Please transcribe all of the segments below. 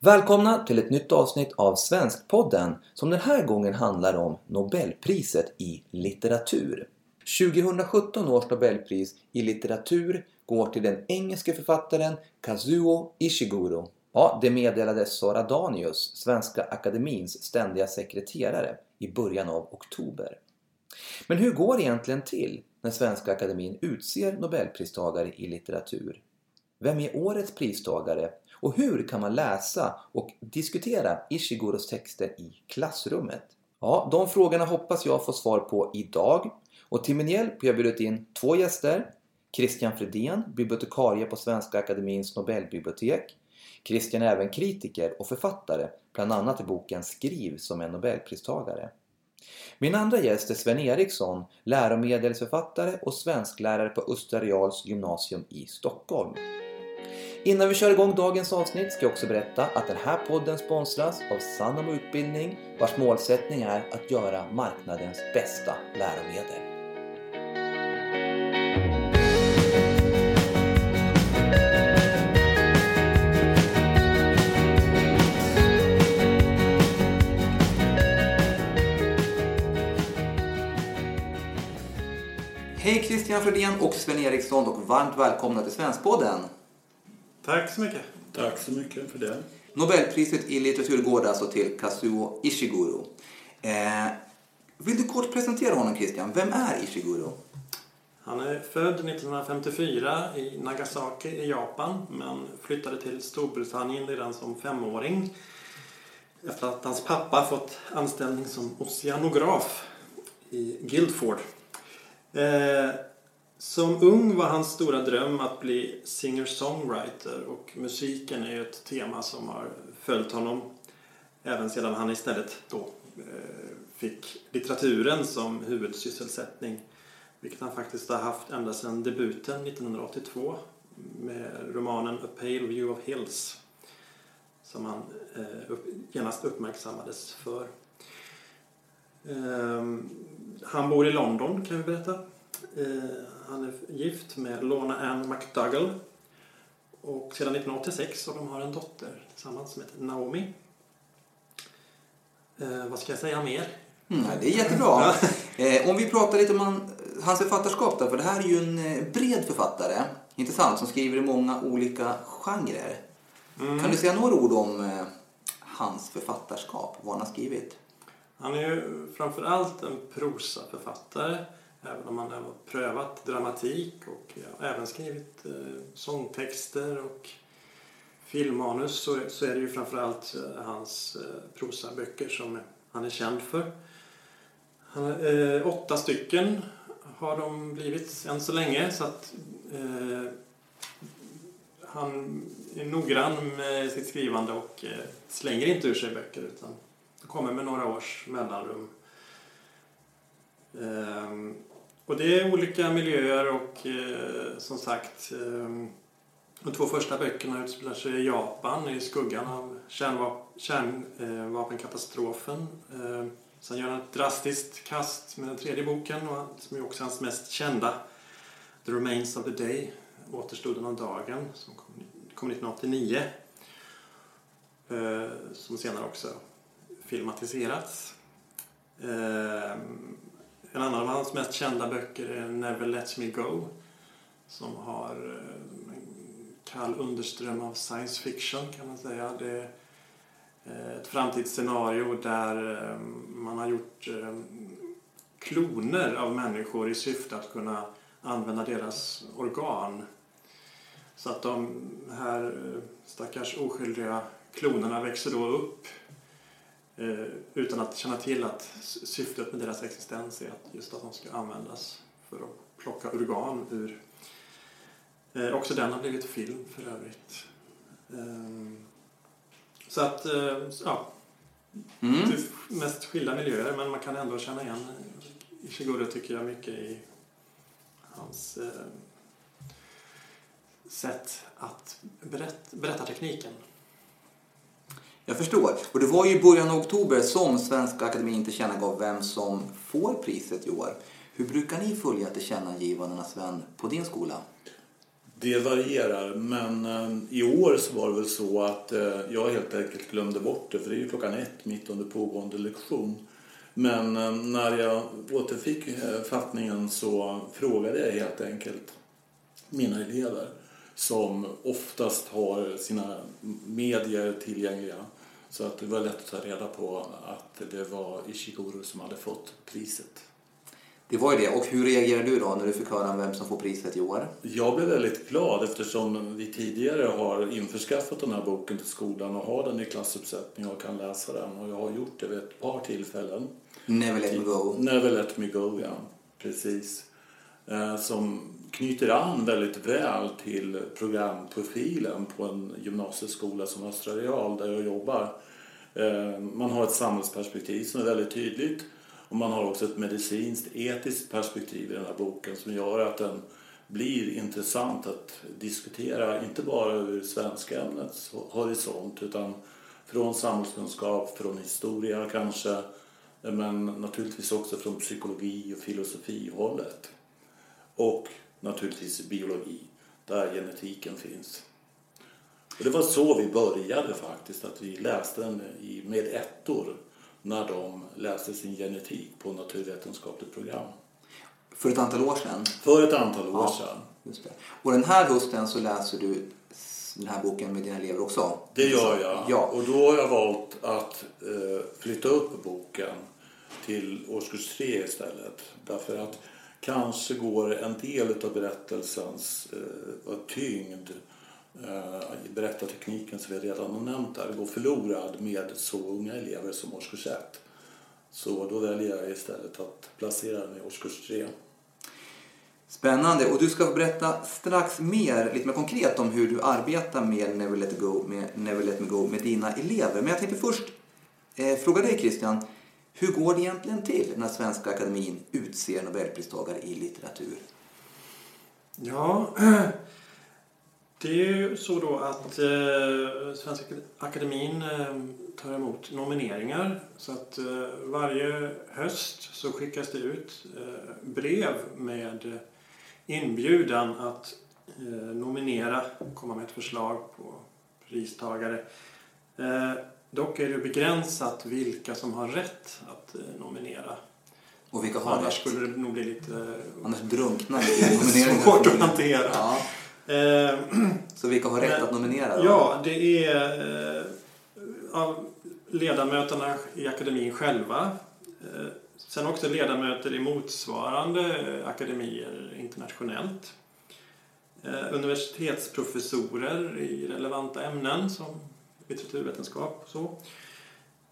Välkomna till ett nytt avsnitt av Svenskpodden som den här gången handlar om Nobelpriset i litteratur. 2017 års Nobelpris i litteratur går till den engelske författaren Kazuo Ishiguro. Ja, det meddelade Sara Danius, Svenska Akademins ständiga sekreterare, i början av oktober. Men hur går det egentligen till när Svenska Akademin utser Nobelpristagare i litteratur? Vem är årets pristagare och hur kan man läsa och diskutera Ishiguros texter i klassrummet? Ja, de frågorna hoppas jag få svar på idag. Och till min hjälp har jag bjudit in två gäster. Christian Fredén, bibliotekarie på Svenska Akademiens Nobelbibliotek. Christian är även kritiker och författare, bland annat i boken Skriv som en Nobelpristagare. Min andra gäst är Sven Eriksson, läromedelsförfattare och svensklärare på Östra Reals gymnasium i Stockholm. Innan vi kör igång dagens avsnitt ska jag också berätta att den här podden sponsras av Sannamo Utbildning vars målsättning är att göra marknadens bästa läromedel. Hej Christian Fredén och Sven Eriksson och varmt välkomna till Svenskpodden. Tack så mycket. Tack så mycket för det. Nobelpriset i litteratur går alltså till Kazuo Ishiguro. Eh, vill du kort presentera honom Christian? Vem är Ishiguro? Han är född 1954 i Nagasaki i Japan men flyttade till Storbritannien redan som femåring efter att hans pappa fått anställning som oceanograf i Guildford. Eh, som ung var hans stora dröm att bli singer-songwriter och musiken är ju ett tema som har följt honom även sedan han istället då eh, fick litteraturen som huvudsysselsättning vilket han faktiskt har haft ända sedan debuten 1982 med romanen A Pale View of Hills som han eh, genast uppmärksammades för. Ehm, han bor i London kan vi berätta. Eh, han är gift med Lorna Ann McDougall. Och sedan 1986 och de har en dotter tillsammans som heter Naomi. Eh, vad ska jag säga mer? Mm, det är jättebra. eh, om vi pratar lite om han, hans författarskap då, för det här är ju en eh, bred författare, inte sant, som skriver i många olika genrer. Mm. Kan du säga några ord om eh, hans författarskap, vad han har skrivit? Han är ju framför allt en prosaförfattare Även om han har prövat dramatik och ja, även skrivit eh, sångtexter och filmmanus så, så är det ju framförallt eh, hans eh, prosaböcker som han är känd för. Han, eh, åtta stycken har de blivit än så länge så att eh, han är noggrann med sitt skrivande och eh, slänger inte ur sig böcker utan kommer med några års mellanrum. Ehm, och det är olika miljöer och eh, som sagt eh, de två första böckerna utspelar sig i Japan i skuggan av kärnvapenkatastrofen. Eh, sen gör han ett drastiskt kast med den tredje boken som är också hans mest kända The Remains of the Day, Återstoden av dagen, som kom 1989. Eh, som senare också filmatiserats. Eh, en annan av hans mest kända böcker är Never Let Me Go som har eh, en kall underström av science fiction kan man säga. Det är eh, ett framtidsscenario där eh, man har gjort kloner av människor i syfte att kunna använda deras organ. Så att de här stackars oskyldiga klonerna växer då upp utan att känna till att syftet med deras existens är att just att de ska användas för att plocka organ ur. Eh, också den har blivit film för övrigt. Eh, så att, eh, ja. Mm. mest skilda miljöer men man kan ändå känna igen Ishiguro tycker jag mycket i hans eh, sätt att berätta, berätta tekniken. Jag förstår. Och det var ju i början av oktober som Svenska Akademin tillkännagav vem som får priset i år. Hur brukar ni följa tillkännagivandena, Sven, på din skola? Det varierar, men eh, i år så var det väl så att eh, jag helt enkelt glömde bort det, för det är ju klockan ett mitt under pågående lektion. Men eh, när jag återfick fattningen så frågade jag helt enkelt mina elever som oftast har sina medier tillgängliga. Så att det var lätt att ta reda på att det var Ishiguro som hade fått priset. Det var ju det. Och hur reagerade du då när du fick höra vem som får priset i år? Jag blev väldigt glad eftersom vi tidigare har införskaffat den här boken till skolan och har den i klassuppsättning och kan läsa den. Och jag har gjort det vid ett par tillfällen. Never let me go. Never let me go, ja. Precis. Eh, som knyter an väldigt väl till programprofilen på en gymnasieskola som Östra Real där jag jobbar. Eh, man har ett samhällsperspektiv som är väldigt tydligt och man har också ett medicinskt etiskt perspektiv i den här boken som gör att den blir intressant att diskutera, inte bara ur svenska ämnets horisont utan från samhällskunskap, från historia kanske, men naturligtvis också från psykologi och filosofihållet. Och naturligtvis biologi, där genetiken finns. Och det var så vi började faktiskt, att vi läste den med ettor när de läste sin genetik på naturvetenskapligt program. För ett antal år sedan. För ett antal år Ja. sedan. Just det. Och den här hösten så läser du den här boken med dina elever också? Det gör jag. Ja. Och då har jag valt att eh, flytta upp boken till årskurs tre istället. Därför att kanske går en del av berättelsens eh, tyngd eh, berättartekniken som vi redan har nämnt där går förlorad med så unga elever som årskurs 1. Så då väljer jag istället att placera den i årskurs 3. Spännande. Och du ska få berätta strax mer, lite mer konkret om hur du arbetar med Never Let, Go, med Never Let Me Go med dina elever. Men jag tänkte först eh, fråga dig Christian. Hur går det egentligen till när Svenska Akademin utser Nobelpristagare i litteratur? Ja, det är ju så då att eh, Svenska Akademin eh, tar emot nomineringar. Så att eh, varje höst så skickas det ut eh, brev med eh, inbjudan att eh, nominera, komma med ett förslag på pristagare. Dock är det begränsat vilka som har rätt att eh, nominera. Och vilka har Annars rätt? skulle det nog bli lite Annars drunknar vi i nomineringar. svårt att hantera. Ja, Eh, så vilka har rätt att nominera? Då? Ja, det är eh, av ledamöterna i akademin själva. Eh, sen också ledamöter i motsvarande akademier internationellt. Universitetsprofessorer i relevanta ämnen som litteraturvetenskap och så.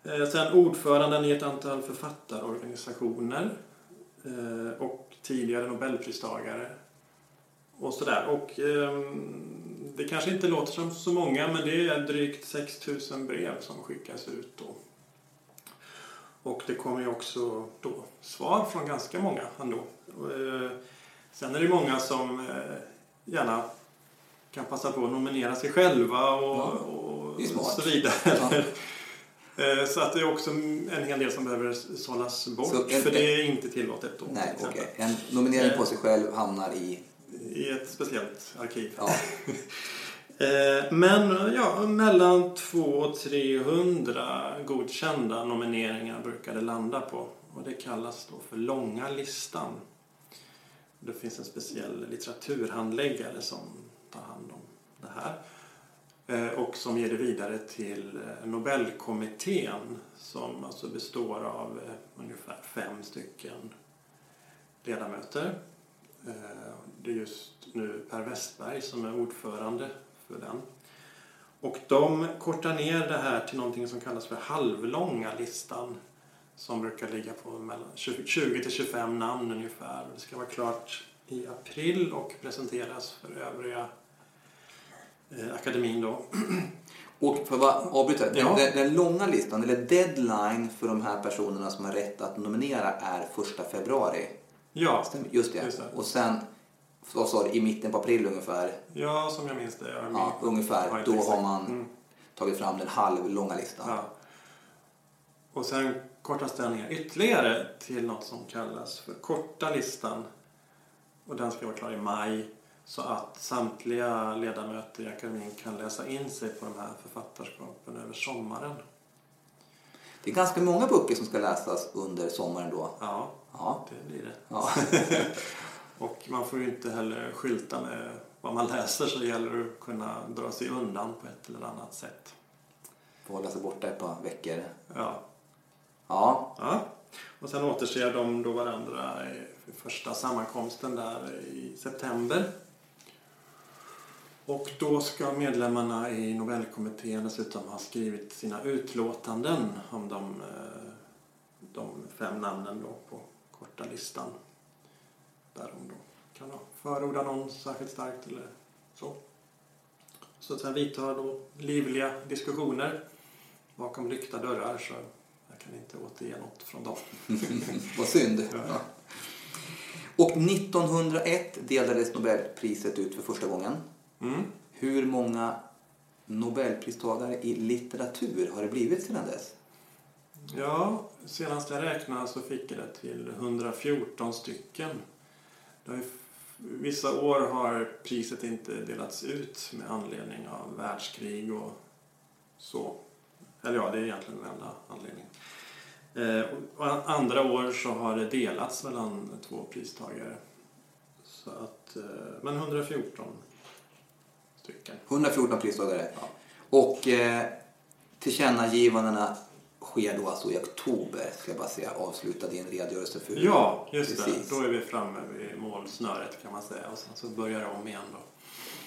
Eh, sen ordföranden i ett antal författarorganisationer eh, och tidigare nobelpristagare och sådär. Och ehm, det kanske inte låter som så många, men det är drygt 6000 brev som skickas ut då. Och det kommer ju också då svar från ganska många ändå. Eh, sen är det många som gärna kan passa på att nominera sig själva och, Ja, och smart. så vidare. Ja. Eh, Så att det är också en hel del som behöver sållas bort, Så en- för det är inte tillåtet då. Nej, till exempel. En nominering på sig själv hamnar i... I ett speciellt arkiv. Ja, Eh, Men ja, mellan 200 och 300 godkända nomineringar brukar det landa på. Och det kallas då för långa listan. Det finns en speciell litteraturhandläggare som tar hand om det här. Eh, och som ger det vidare till eh, Nobelkommittén som alltså består av eh, ungefär fem stycken ledamöter. Det är just nu Per Westberg som är ordförande för den. Och de kortar ner det här till någonting som kallas för halvlånga listan som brukar ligga på mellan 20 till 25 namn ungefär. Det ska vara klart i april och presenteras för övriga eh, akademin då. Och för att avbryta, Ja. den, den långa listan, eller deadline för de här personerna som har rätt att nominera är första februari. Ja, Stämmer? Just det. Just det. Och sen, vad sa du, i mitten på april ungefär, ja som jag minns det. Jag ja, ungefär, då exakt. har man Mm. tagit fram den halvlånga listan. Ja. Och sen kortas den ner ytterligare till något som kallas för korta listan. Och den ska vara klar i maj. Så att samtliga ledamöter i akademin kan läsa in sig på de här författarskapen över sommaren. Det är ganska många böcker som ska läsas under sommaren då. Ja, Ja. det blir det. ja. Och man får ju inte heller skylta med vad man läser så det gäller att kunna dra sig undan på ett eller annat sätt. Får hålla sig borta ett par veckor. Ja. Ja, ja. Och sen återser de då varandra i första sammankomsten där i september. Och då ska medlemmarna i Nobelkommittén dessutom ha skrivit sina utlåtanden om de, eh, de fem namnen då på korta listan. Där de då kan förorda någon särskilt starkt eller så. Så sen vidtar då livliga diskussioner bakom lyckta dörrar så jag kan inte återge något från dem. vad synd. Ja. Och 1901 delades Nobelpriset ut för första gången. Mm. Hur många Nobelpristagare i litteratur har det blivit sedan dess? Ja, senast jag räknade så fick jag det till 114 stycken. Vissa år har priset inte delats ut med anledning av världskrig och så. Eller ja, det är egentligen den enda anledningen. Eh, och andra år så har det delats mellan två pristagare. Så att, eh, men 114 stycken. 114 pristagare. Ja. Och eh, tillkännagivandena sker då alltså i oktober, ska jag bara säga, avsluta din redogörelse för. Ja, just Precis. det. Då är vi framme vid målsnöret kan man säga. Och sen så börjar det om igen då.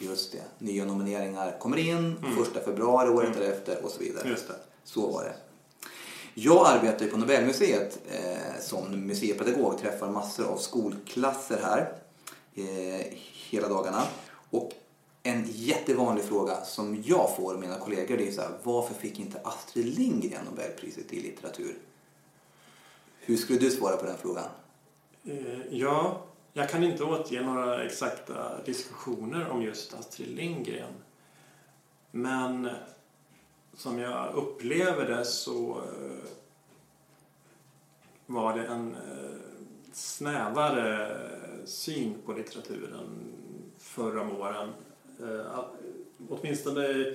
Just det. Nya nomineringar kommer in Mm. första februari året Mm. därefter och så vidare. Just det. Så var det. Jag arbetar ju på Nobelmuseet eh, som museipedagog, träffar massor av skolklasser här eh, hela dagarna. Och en jättevanlig fråga som jag får av mina kollegor det är så här, varför fick inte Astrid Lindgren Nobelpriset i litteratur? Hur skulle du svara på den frågan? Eh, ja, jag kan inte återge några exakta diskussioner om just Astrid Lindgren. Men som jag upplever det så eh, var det en eh, snävare syn på litteraturen förra om åren. Eh, Åtminstone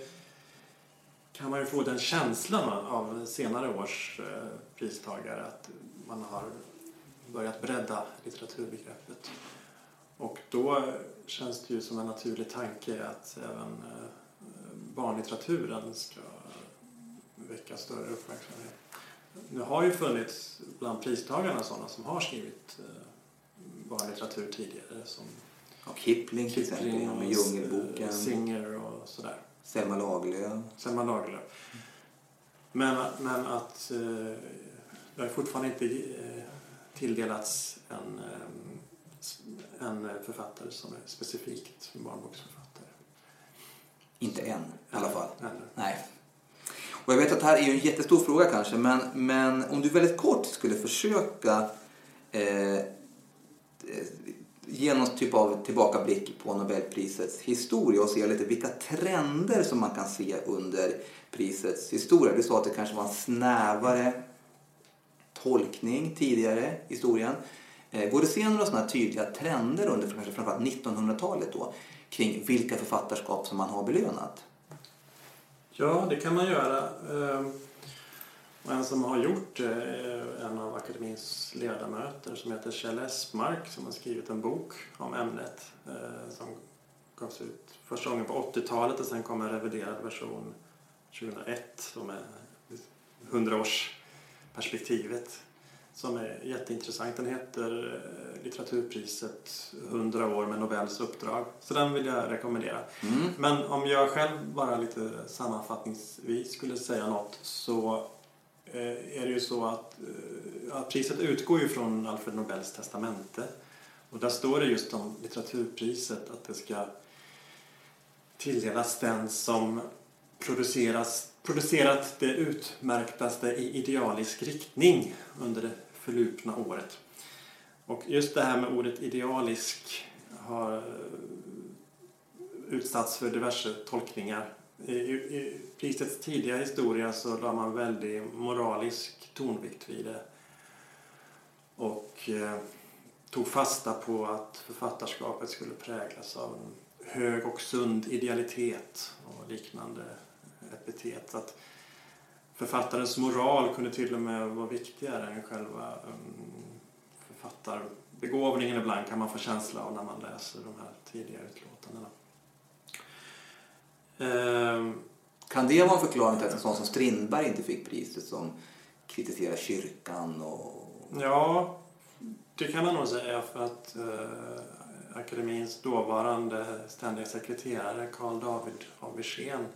kan man ju få den känslan av senare års eh, pristagare att man har börjat bredda litteraturbegreppet. Och då känns det ju som en naturlig tanke att även eh, barnlitteraturen ska väcka större uppmärksamhet. Det har ju funnits bland pristagarna sådana som har skrivit eh, barnlitteratur tidigare som och Kipling till exempel, Kipling med och Djungelboken, Singer och sådär. Selma Lagerlöf. Selma Lagerlöf. Men, men att eh, det har fortfarande inte eh, tilldelats en, eh, en författare som är specifikt barnboksförfattare. Inte än i alla fall. Ännu. Nej. Och jag vet att det här är en jättestor fråga kanske, men, men om du väldigt kort skulle försöka eh, eh, ge någon typ av tillbakablick på Nobelprisets historia och se lite vilka trender som man kan se under prisets historia. Du sa att det kanske var en snävare tolkning tidigare i historien. Eh, går det att se några sådana tydliga trender under kanske framförallt 1900-talet då kring vilka författarskap som man har belönat? Ja, det kan man göra. Ehm, Eh, Och en som har gjort det är en av akademins ledamöter som heter Kjell Esmark som har skrivit en bok om ämnet eh, som gavs ut första gången på 80-talet och sen kom en reviderad version 2001 som är 100-årsperspektivet som är jätteintressant. Den heter eh, Litteraturpriset 100 år med Nobels uppdrag. Så den vill jag rekommendera. Mm. Men om jag själv bara lite sammanfattningsvis skulle säga något så eh, Eh, är det ju så att eh, att priset utgår ju från Alfred Nobels testamente. Och där står det just om litteraturpriset att det ska tilldelas den som produceras, producerat det utmärktaste i idealisk riktning under det förlupna året. Och just det här med ordet idealisk har eh, utsatts för diverse tolkningar. I, i, I tidiga historia så la man väldigt moralisk tonvikt vid det. Och eh, tog fasta på att författarskapet skulle präglas av en hög och sund idealitet och liknande epitet. Att författarens moral kunde till och med vara viktigare än själva um, författarbegåvningen ibland kan man få känsla av när man läser de här tidiga utlåtandena. Um, kan det vara en förklaring till att en sån som Strindberg inte fick priset som kritiserar kyrkan och... Ja, det kan man nog säga för att eh, akademins dåvarande ständiga sekreterare Karl David av Wirsén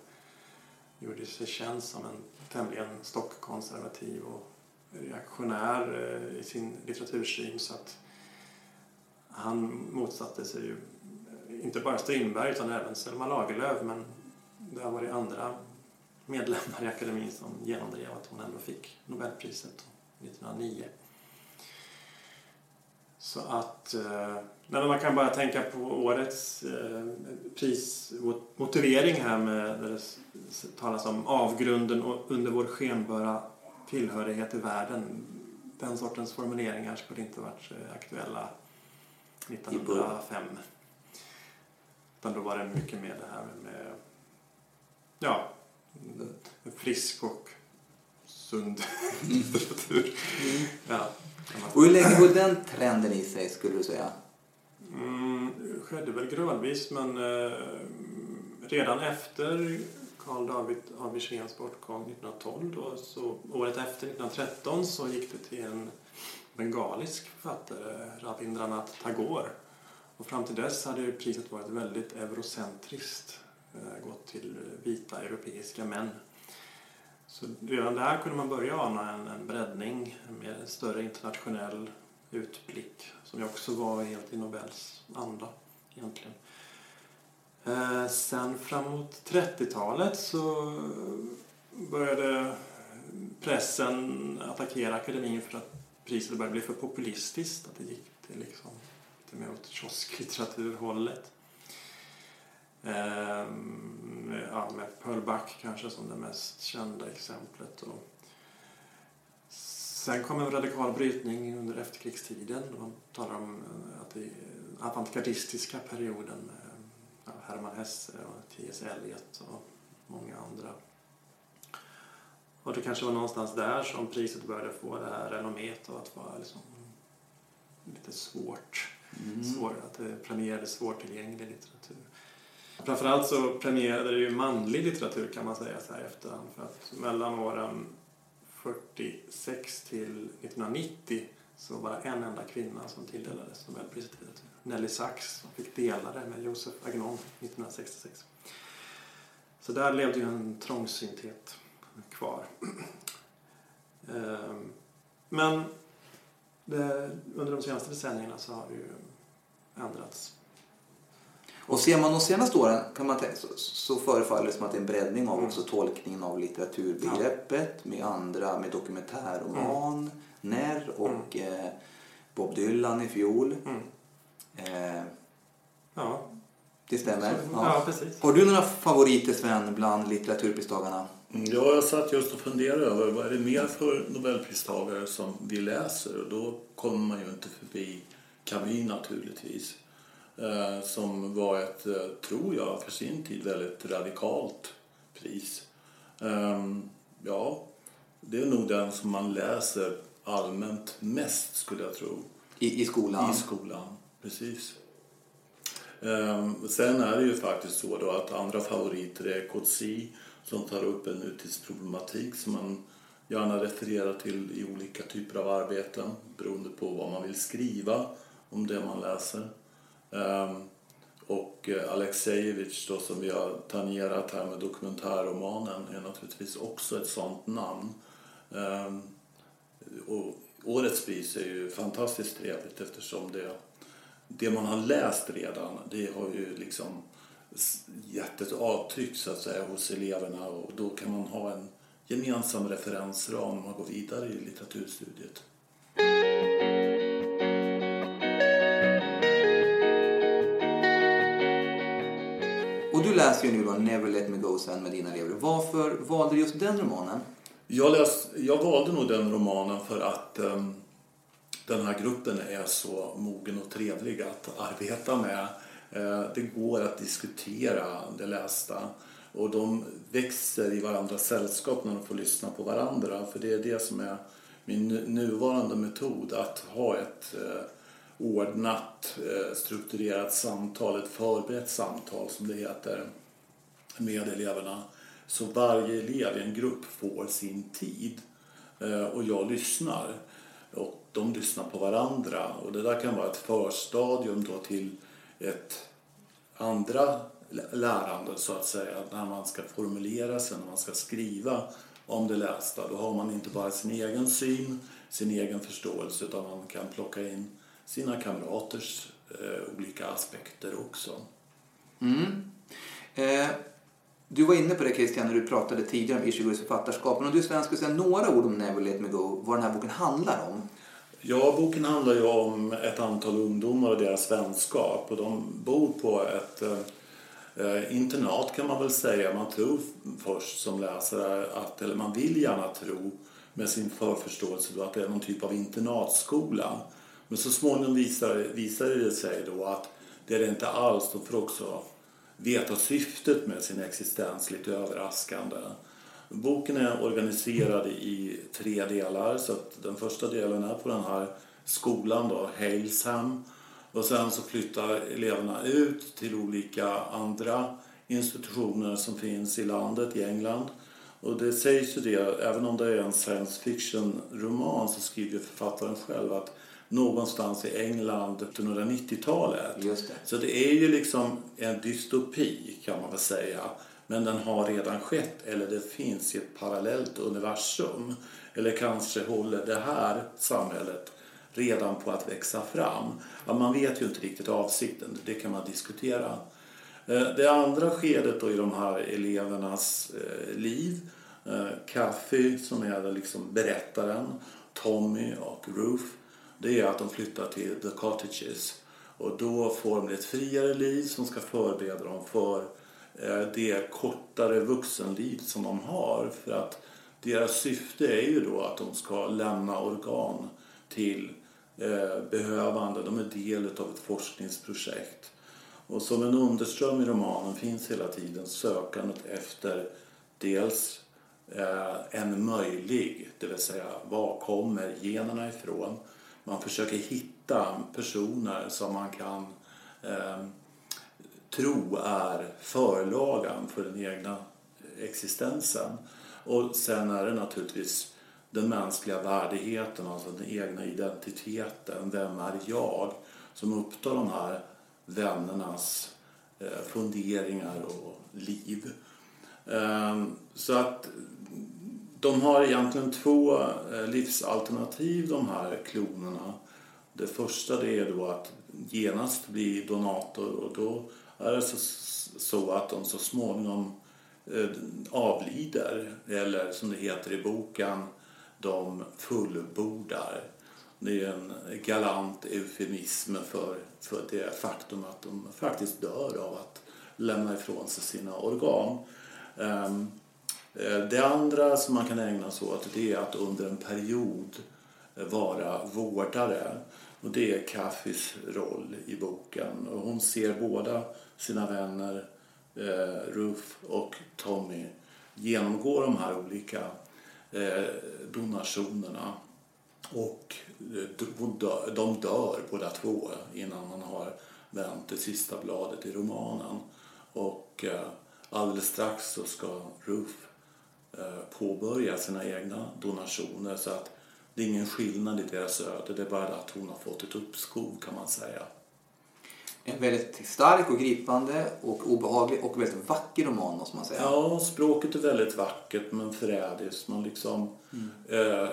gjorde sig känd som en tämligen stockkonservativ och reaktionär eh, i sin litteratursyn. Så att han motsatte sig ju inte bara Strindberg utan även Selma Lagerlöf men det har varit andra medlemmar i akademin som genomdrev att hon ändå fick Nobelpriset 1909. Så att eh, man kan bara tänka på årets eh, prismotivering här med, där det talas om avgrunden under vår skenbara tillhörighet i världen. Den sortens formuleringar skulle inte varit aktuella 1905. Utan då var det mycket mer det här med ja, frisk och sund litteratur. Mm. Ja. Och hur länge höll den trenden i sig skulle du säga? Mm, skedde väl gradvis men eh, redan efter Karl David av Wirséns bortgång 1912 då, så året efter 1913 så gick det till en bengalisk författare, Rabindranath Tagore. Och fram till dess hade priset varit väldigt eurocentriskt, Eh, gått till vita europeiska män. Så redan där kunde man börja ana en, en breddning, med en större internationell utblick som ju också var helt i Nobels anda egentligen. Eh, sen framåt 30-talet så började pressen attackera akademin för att priset började bli för populistiskt, att det gick till liksom lite mer åt kiosklitteraturhållet. Eh, ja, med Pearl Buck kanske som det mest kända exemplet. Och sen kom en radikal brytning under efterkrigstiden. Man talar om eh, att det avantgardistiska perioden med ja, Hermann Hesse och T.S. Eliot och många andra. Och det kanske var någonstans där som priset började få det här renommet av att vara liksom lite svårt. Mm. Svår, att det premierade svårtillgänglig litteratur. Framförallt så premierade det ju manlig litteratur kan man säga så här efterhand. För att mellan åren 46 till 1990 så var det en enda kvinna som tilldelades Nobelpriset i litteratur. Nelly Sachs fick dela det med Joseph Agnon 1966. Så där levde ju en trångsynthet kvar. Ehm, men det, under de senaste decennierna så har det ju ändrats och ser man de senaste åren kan man tänka, så, så förefaller det som att det är en breddning av mm. också tolkningen av litteraturbegreppet ja. med andra, med dokumentärroman, mm. När och mm. eh, Bob Dylan i fjol. Mm. Eh, ja. Det stämmer. Ja. ja. precis. Har du några favoriter Sven bland litteraturpristagarna? Ja, jag satt just och funderade över vad är det mer för nobelpristagare som vi läser och då kommer man ju inte förbi Camus naturligtvis. Eh, som var ett, eh, tror jag, för sin tid väldigt radikalt pris. Ehm, ja, det är nog den som man läser allmänt mest skulle jag tro. I, i skolan? I skolan, precis. Ehm, sen är det ju faktiskt så då att andra favoriter är Coetzee som tar upp en nutidsproblematik som man gärna refererar till i olika typer av arbeten beroende på vad man vill skriva om det man läser. Um, och eh, Alexejevich då som vi har tangerat här med dokumentärromanen är naturligtvis också ett sånt namn. Um, och årets pris är ju fantastiskt trevligt eftersom det, det man har läst redan det har ju liksom gett ett avtryck så att säga hos eleverna och då kan man ha en gemensam referensram när man går vidare i litteraturstudiet. Du läser ju nu då Never Let Me Go sen med dina elever. Varför valde du just den romanen? Jag, läs, jag valde nog den romanen för att um, den här gruppen är så mogen och trevlig att arbeta med. Uh, det går att diskutera det lästa och de växer i varandras sällskap när de får lyssna på varandra. För det är det som är min nuvarande metod, att ha ett uh, ordnat, eh, strukturerat samtal, ett förberett samtal som det heter, med eleverna. Så varje elev i en grupp får sin tid eh, och jag lyssnar. Och de lyssnar på varandra och det där kan vara ett förstadium då till ett andra lärande så att säga. När man ska formulera sig, när man ska skriva om det lästa. Då har man inte bara sin egen syn, sin egen förståelse utan man kan plocka in sina kamraters eh, olika aspekter också. Mm. Eh, du var inne på det Christian när du pratade tidigare om Ishiguros författarskap. Men om du Sven skulle säga några ord om Never Let Me Go, vad den här boken handlar om? Ja, boken handlar ju om ett antal ungdomar och deras vänskap. Och de bor på ett eh, internat kan man väl säga. Man tror först som läsare att, eller man vill gärna tro med sin förförståelse då att det är någon typ av internatskola. Men så småningom visar, visade det sig då att det är det inte alls. De får också veta syftet med sin existens lite överraskande. Boken är organiserad i tre delar. så att Den första delen är på den här skolan, då, Halesham. Och sen så flyttar eleverna ut till olika andra institutioner som finns i landet, i England. Och det sägs ju det, även om det är en science fiction-roman så skriver författaren själv att någonstans i England 1990-talet. Så det är ju liksom en dystopi kan man väl säga. Men den har redan skett eller det finns i ett parallellt universum. Eller kanske håller det här samhället redan på att växa fram. Ja, man vet ju inte riktigt avsikten, det kan man diskutera. Eh, det andra skedet då i de här elevernas eh, liv, Kathy eh, som är liksom berättaren, Tommy och Ruth, det är att de flyttar till The Cottages. Och då får de ett friare liv som ska förbereda dem för eh, det kortare vuxenliv som de har. För att deras syfte är ju då att de ska lämna organ till eh, behövande. De är del av ett forskningsprojekt. Och som en underström i romanen finns hela tiden sökandet efter dels eh, en möjlig, det vill säga var kommer generna ifrån? Man försöker hitta personer som man kan ehm, tro är förlagan för den egna existensen. Och sen är det naturligtvis den mänskliga värdigheten, alltså den egna identiteten. Vem är jag? Som upptar de här vännernas eh, funderingar och liv. Ehm, så att de har egentligen två eh, livsalternativ de här klonerna. Det första det är då att genast bli donator och då är det så, så att de så småningom eh, avlider, eller som det heter i boken, de fullbordar. Det är en galant eufemism för, för det faktum att de faktiskt dör av att lämna ifrån sig sina organ. Um, Eh, det andra som man kan ägna sig åt det är att under en period eh, vara vårdare. Och det är Kaffis roll i boken. Och hon ser båda sina vänner eh, Ruth och Tommy genomgå de här olika eh, donationerna. Och eh, de dör båda två innan man har vänt det sista bladet i romanen. Och eh, alldeles strax så ska Ruth påbörja sina egna donationer. Så att det är ingen skillnad i deras öde, det är bara att hon har fått ett uppskov kan man säga. En väldigt stark och gripande och obehaglig och väldigt vacker roman måste man säga. Ja, språket är väldigt vackert men förrädiskt. Man liksom mm. eh,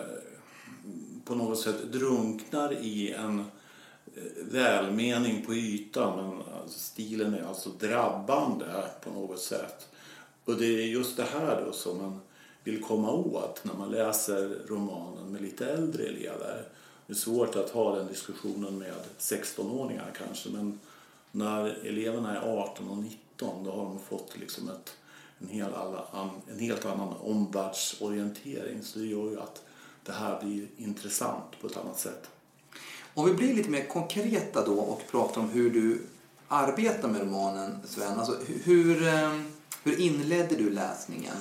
på något sätt drunknar i en eh, välmening på ytan men stilen är alltså drabbande på något sätt. Och det är just det här då som man vill komma åt när man läser romanen med lite äldre elever. Det är svårt att ha den diskussionen med 16-åringar kanske men när eleverna är 18 och 19 då har de fått liksom ett, en, hel alla, en helt annan omvärldsorientering så det gör ju att det här blir intressant på ett annat sätt. Om vi blir lite mer konkreta då och pratar om hur du arbetar med romanen, Sven. Alltså, hur, eh, hur inledde du läsningen?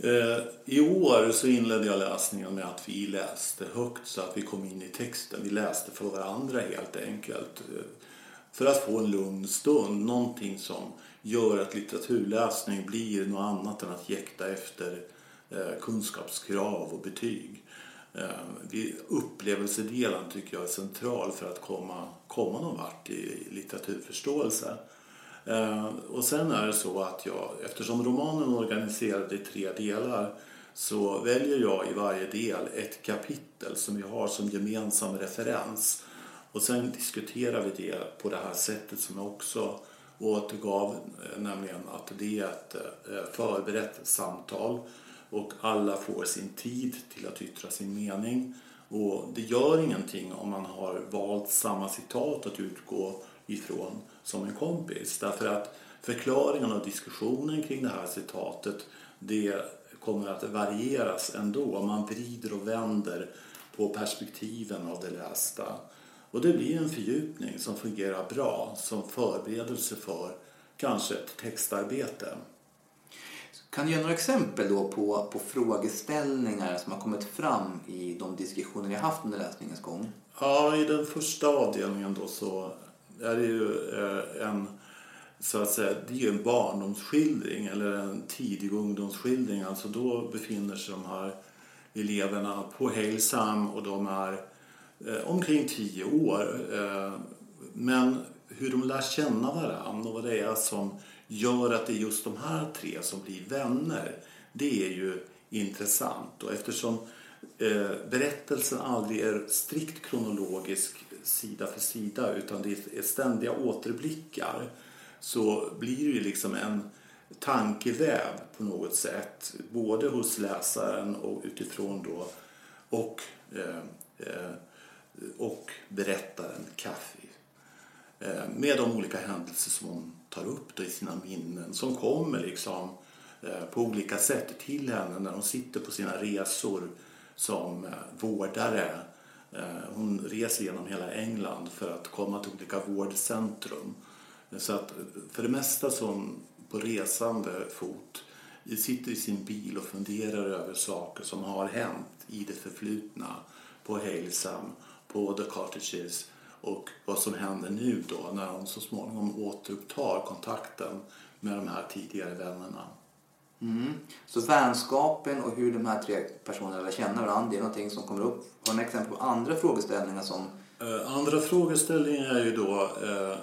Eh, I år så inledde jag läsningen med att vi läste högt så att vi kom in i texten. Vi läste för varandra helt enkelt. Eh, för att få en lugn stund, någonting som gör att litteraturläsning blir något annat än att jäkta efter eh, kunskapskrav och betyg. Upplevelsedelen tycker jag är central för att komma, komma någon vart i litteraturförståelse. Eh, och sen är det så att jag, eftersom romanen är organiserad i tre delar så väljer jag i varje del ett kapitel som vi har som gemensam referens. Och sen diskuterar vi det på det här sättet som jag också återgav, eh, nämligen att det är ett eh, förberett samtal och alla får sin tid till att yttra sin mening. Och det gör ingenting om man har valt samma citat att utgå ifrån som en kompis. Därför att förklaringen och diskussionen kring det här citatet det kommer att varieras ändå. Man vrider och vänder på perspektiven av det lästa. Och det blir en fördjupning som fungerar bra som förberedelse för kanske ett textarbete. Kan du ge några exempel då på, på frågeställningar som har kommit fram i de diskussioner ni har haft under läsningens gång? Ja, i den första avdelningen då så är det ju eh, en så att säga, det är ju en barndomsskildring eller en tidig ungdomsskildring. Alltså då befinner sig de här eleverna på Hälsam och de är eh, omkring tio år. Eh, men hur de lär känna varandra och vad det är som gör att det är just de här tre som blir vänner, det är ju intressant. Och eftersom eh, berättelsen aldrig är strikt kronologisk sida för sida utan det är ständiga återblickar så blir det ju liksom en tankeväv på något sätt både hos läsaren och utifrån då och, eh, eh, och berättaren Kaffi. Eh, med de olika händelser som hon tar upp då i sina minnen som kommer liksom eh, på olika sätt till henne när hon sitter på sina resor som eh, vårdare Eh, hon reser genom hela England för att komma till olika vårdcentrum. Så att eh, för det mesta som på resande fot sitter i sin bil och funderar över saker som har hänt i det förflutna på Halesam, på The Cottages och vad som händer nu då när hon så småningom återupptar kontakten med de här tidigare vännerna. Mm. Så vänskapen och hur de här tre personerna lär känna varandra, det är någonting som kommer upp. Har ni exempel på andra frågeställningar som... Eh, andra frågeställningar är ju då eh,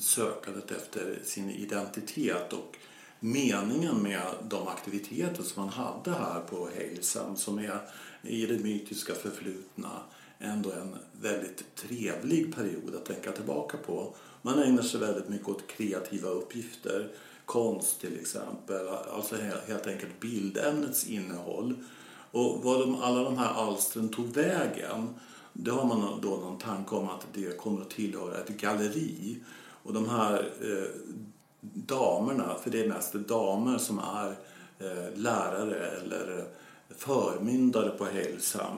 sökandet efter sin identitet och meningen med de aktiviteter som man hade här på Hejlsam som är i det mytiska förflutna ändå en väldigt trevlig period att tänka tillbaka på. Man ägnar sig väldigt mycket åt kreativa uppgifter konst till exempel. Alltså helt enkelt bildämnets innehåll. Och vad de, alla de här alstren tog vägen det har man då någon tanke om att det kommer att tillhöra ett galleri. Och de här eh, damerna, för det är mest damer som är eh, lärare eller förmyndare på Hälsam,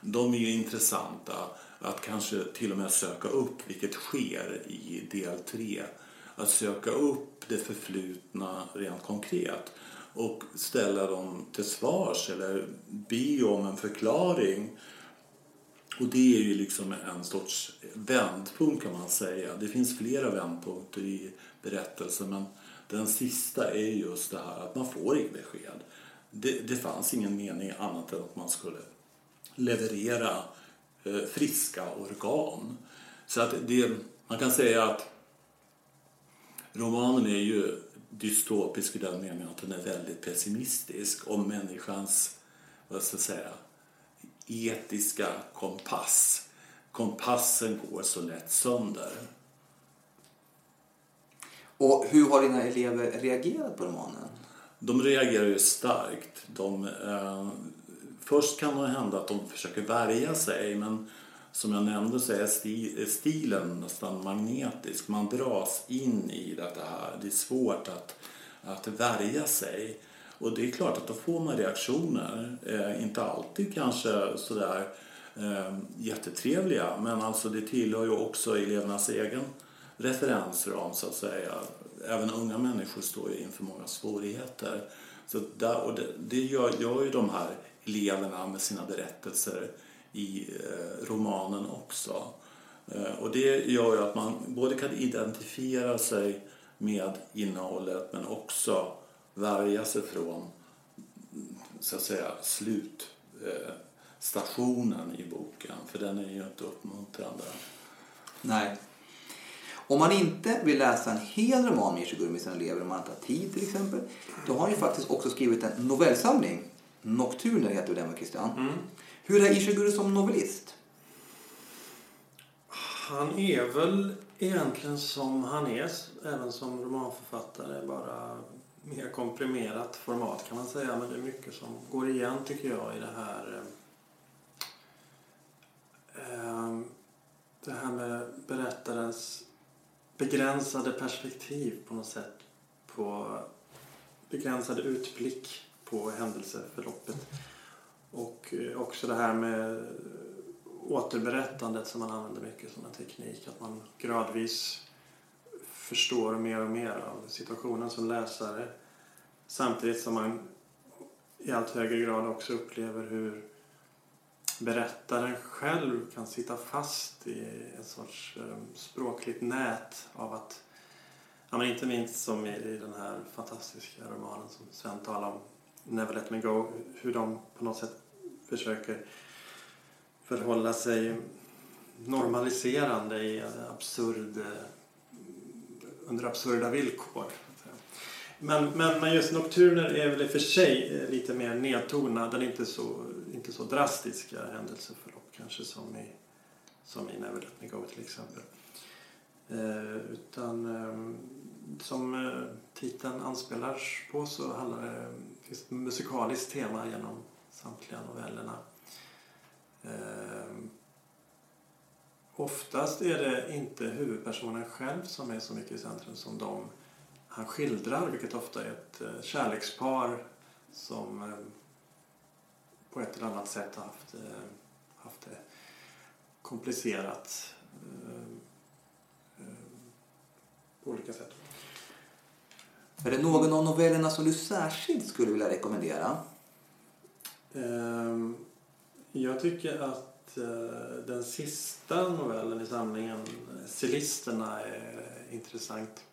de är ju intressanta att kanske till och med söka upp, vilket sker i del 3 att söka upp det förflutna rent konkret och ställa dem till svars eller be om en förklaring. Och det är ju liksom en sorts vändpunkt kan man säga. Det finns flera vändpunkter i berättelsen men den sista är just det här att man får inget besked. Det, det fanns ingen mening annat än att man skulle leverera eh, friska organ. Så att det, man kan säga att Romanen är ju dystopisk i den meningen att den är väldigt pessimistisk om människans, vad ska jag säga, etiska kompass. Kompassen går så lätt sönder. Och hur har dina elever reagerat på romanen? De reagerar ju starkt. De, eh, först kan det hända att de försöker värja sig men som jag nämnde så är stilen nästan magnetisk. Man dras in i det här. Det är svårt att, att värja sig. Och det är klart att då får man reaktioner. Eh, inte alltid kanske sådär eh, jättetrevliga men alltså det tillhör ju också elevernas egen referensram så att säga. Även unga människor står ju inför många svårigheter. Så där, och det, det gör, gör ju de här eleverna med sina berättelser i eh, romanen också. Eh, och det gör ju att man både kan identifiera sig med innehållet men också värja sig från så att säga slutstationen i boken för den är ju inte uppmuntrande. Nej. Om man inte vill läsa en hel roman med Ishiguro med sina elever, om man inte har tid till exempel, då har han ju faktiskt också skrivit en novellsamling. Nocturner heter den, Christian? Mm. Hur är Ishiguro som novellist? Han är väl egentligen som han är, även som romanförfattare, bara mer komprimerat format kan man säga. Men det är mycket som går igen tycker jag i det här eh, det här med berättarens begränsade perspektiv på något sätt på begränsade utblick på händelseförloppet. Och eh, också det här med återberättandet som man använder mycket som en teknik. Att man gradvis förstår mer och mer av situationen som läsare. Samtidigt som man i allt högre grad också upplever hur berättaren själv kan sitta fast i ett sorts ehm, språkligt nät av att, ja, men inte minst som i, i den här fantastiska romanen som Sven talar om, Never Let Me Go, hur de på något sätt försöker förhålla sig normaliserande i absurd, under absurda villkor. Men, men, men just Nocturner är väl i och för sig eh, lite mer nedtonad. Den är inte så, inte så drastiska händelseförlopp kanske som i, som i Never Let Me Go till exempel. Eh, utan eh, som eh, titeln anspelar på så handlar det, finns ett musikaliskt tema genom samtliga novellerna. Oftast är det inte huvudpersonen själv som är så mycket i centrum som de han skildrar, vilket ofta är ett kärlekspar som på ett eller annat sätt har haft, haft det komplicerat på olika sätt. Är det någon av novellerna som du särskilt skulle vilja rekommendera? Ehm, jag tycker att eh, den sista novellen i samlingen, Celisterna, är intressant.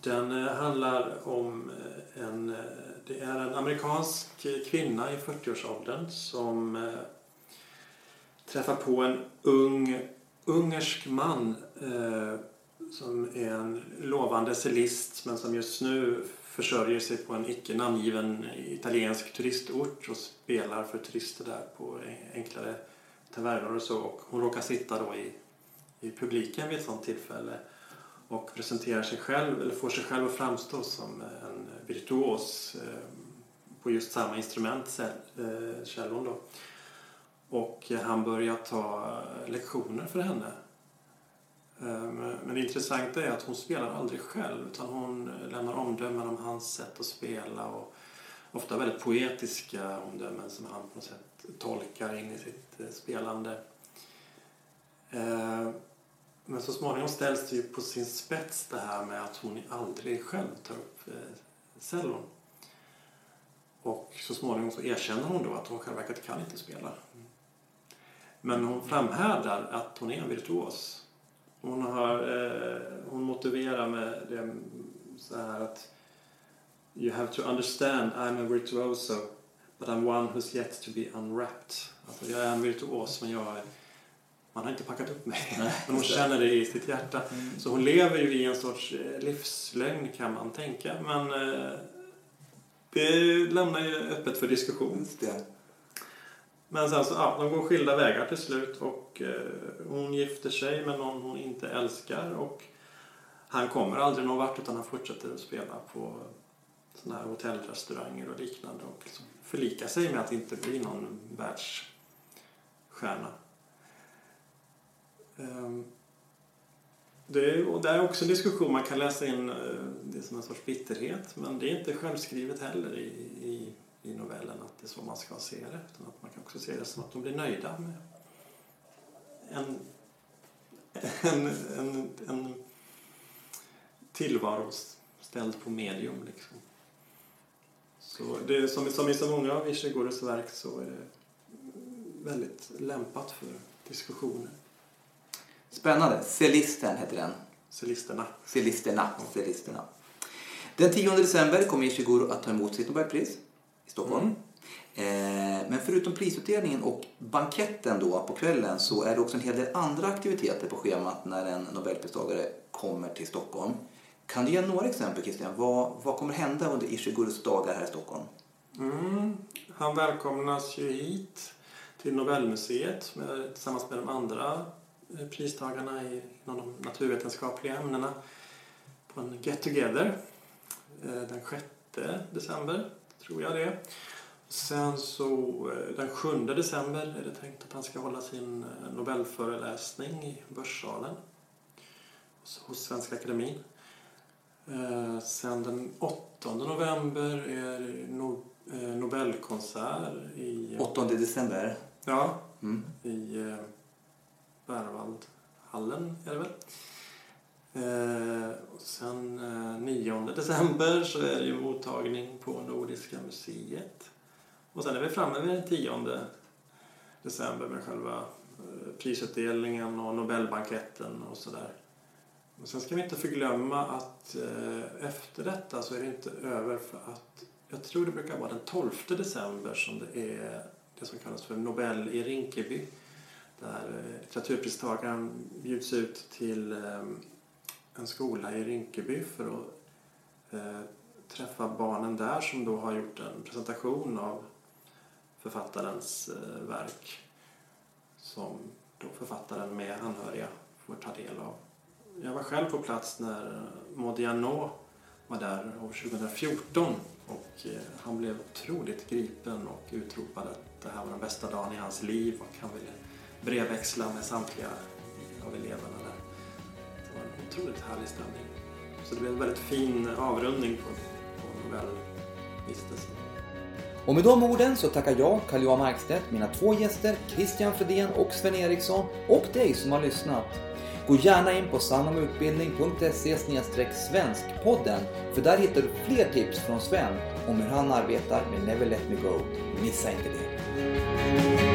Den eh, handlar om eh, en, det är en amerikansk kvinna i 40-årsåldern som träffar på en ung ungersk man som är en lovande cellist men som just nu försörjer sig på en icke namngiven italiensk turistort och spelar för turister där på enklare tavernor och så. Och hon råkar sitta då i, i publiken vid ett sånt tillfälle och presenterar sig själv, eller får sig själv att framstå som en virtuos eh, på just samma instrument, eh, cellon då. Och han börjar ta lektioner för henne. Ehm, men det intressanta är att hon spelar aldrig själv utan hon lämnar omdömen om hans sätt att spela och ofta väldigt poetiska omdömen som han på något sätt tolkar in i sitt eh, spelande. Ehm, men så småningom ställs det ju på sin spets det här med att hon aldrig själv tar upp eh, cellon. Och så småningom så erkänner hon då att hon själv verkligen kan inte spela. Men hon framhärdar att hon är en virtuos. Hon, har, eh, hon motiverar med det så här att You have to understand I'm a virtuoso but I'm one who's yet to be unwrapped. Alltså jag är en virtuos men jag är man har inte packat upp mig. Nej, men hon känner det i sitt hjärta. Mm. Så hon lever ju i en sorts eh, livslögn kan man tänka. Men eh, det lämnar ju öppet för diskussion. Men sen så, ja, de går skilda vägar till slut och eh, hon gifter sig med någon hon inte älskar och han kommer aldrig någon vart utan han fortsätter att spela på sådana här hotellrestauranger och liknande och liksom förlika sig med att inte bli någon världsstjärna. Um, det är, och det är också en diskussion man kan läsa in eh, det som en sorts bitterhet men det är inte självskrivet heller i, i, i novellen att det är så man ska se det. Utan att man kan också se det som att de blir nöjda med en, en, en, en tillvaro ställd på medium. Liksom. Så det, som, som i så många av Ishiguros verk så är det väldigt lämpat för diskussioner. Spännande. Celisten heter den. Celisterna. Celisterna. Celisterna. Den 10 december kommer Ishiguro att ta emot sitt Nobelpris Stockholm. Mm. Eh, Men förutom prisutdelningen och banketten då på kvällen så är det också en hel del andra aktiviteter på schemat när en Nobelpristagare kommer till Stockholm. Kan du ge några exempel Christian? Vad, vad kommer hända under Ishiguros dagar här i Stockholm? Mm. Han välkomnas ju hit till Nobelmuseet med, tillsammans med de andra eh, pristagarna i, inom de naturvetenskapliga ämnena på en get together eh, den 6 december, tror jag det. Sen så eh, den 7 december är det tänkt att han ska hålla sin eh, Nobelföreläsning i Börssalen hos- Svenska Akademin. Eh, Sen den 8 november är no, Nobelkonsert i, 8 december. ja, Mm. i Berwaldhallen är det väl. Eh, och sen eh, 9 december så är det ju mottagning på Nordiska museet. Och sen är vi framme vid den 10 december med själva eh, prisutdelningen och Nobelbanketten och sådär. Och sen ska vi inte förglömma att eh, efter detta så är det inte över för att jag tror det brukar vara den 12 december som det är det som kallas för Nobel i Rinkeby. Där eh, litteraturpristagaren bjuds ut till eh, en skola i Rinkeby för att eh, träffa barnen där som då har gjort en presentation av författarens eh, verk som då författaren med anhöriga får ta del av. Jag var själv på plats när eh, Modiano var där år 2014 och eh, han blev otroligt gripen och utropade att det här var den bästa dagen i hans liv och han ville brevväxla med samtliga av eleverna otroligt härlig stämning. Så det blev en väldigt fin avrundning på, på novellvistelsen. Och med de orden så tackar jag, Carl-Johan Markstedt, mina två gäster Christian Fredén och Sven Eriksson och dig som har lyssnat. Gå gärna in på sannomutbildning.se svenskpodden för där hittar du fler tips från Sven om hur han arbetar med Never Let Me Go. Missa inte det!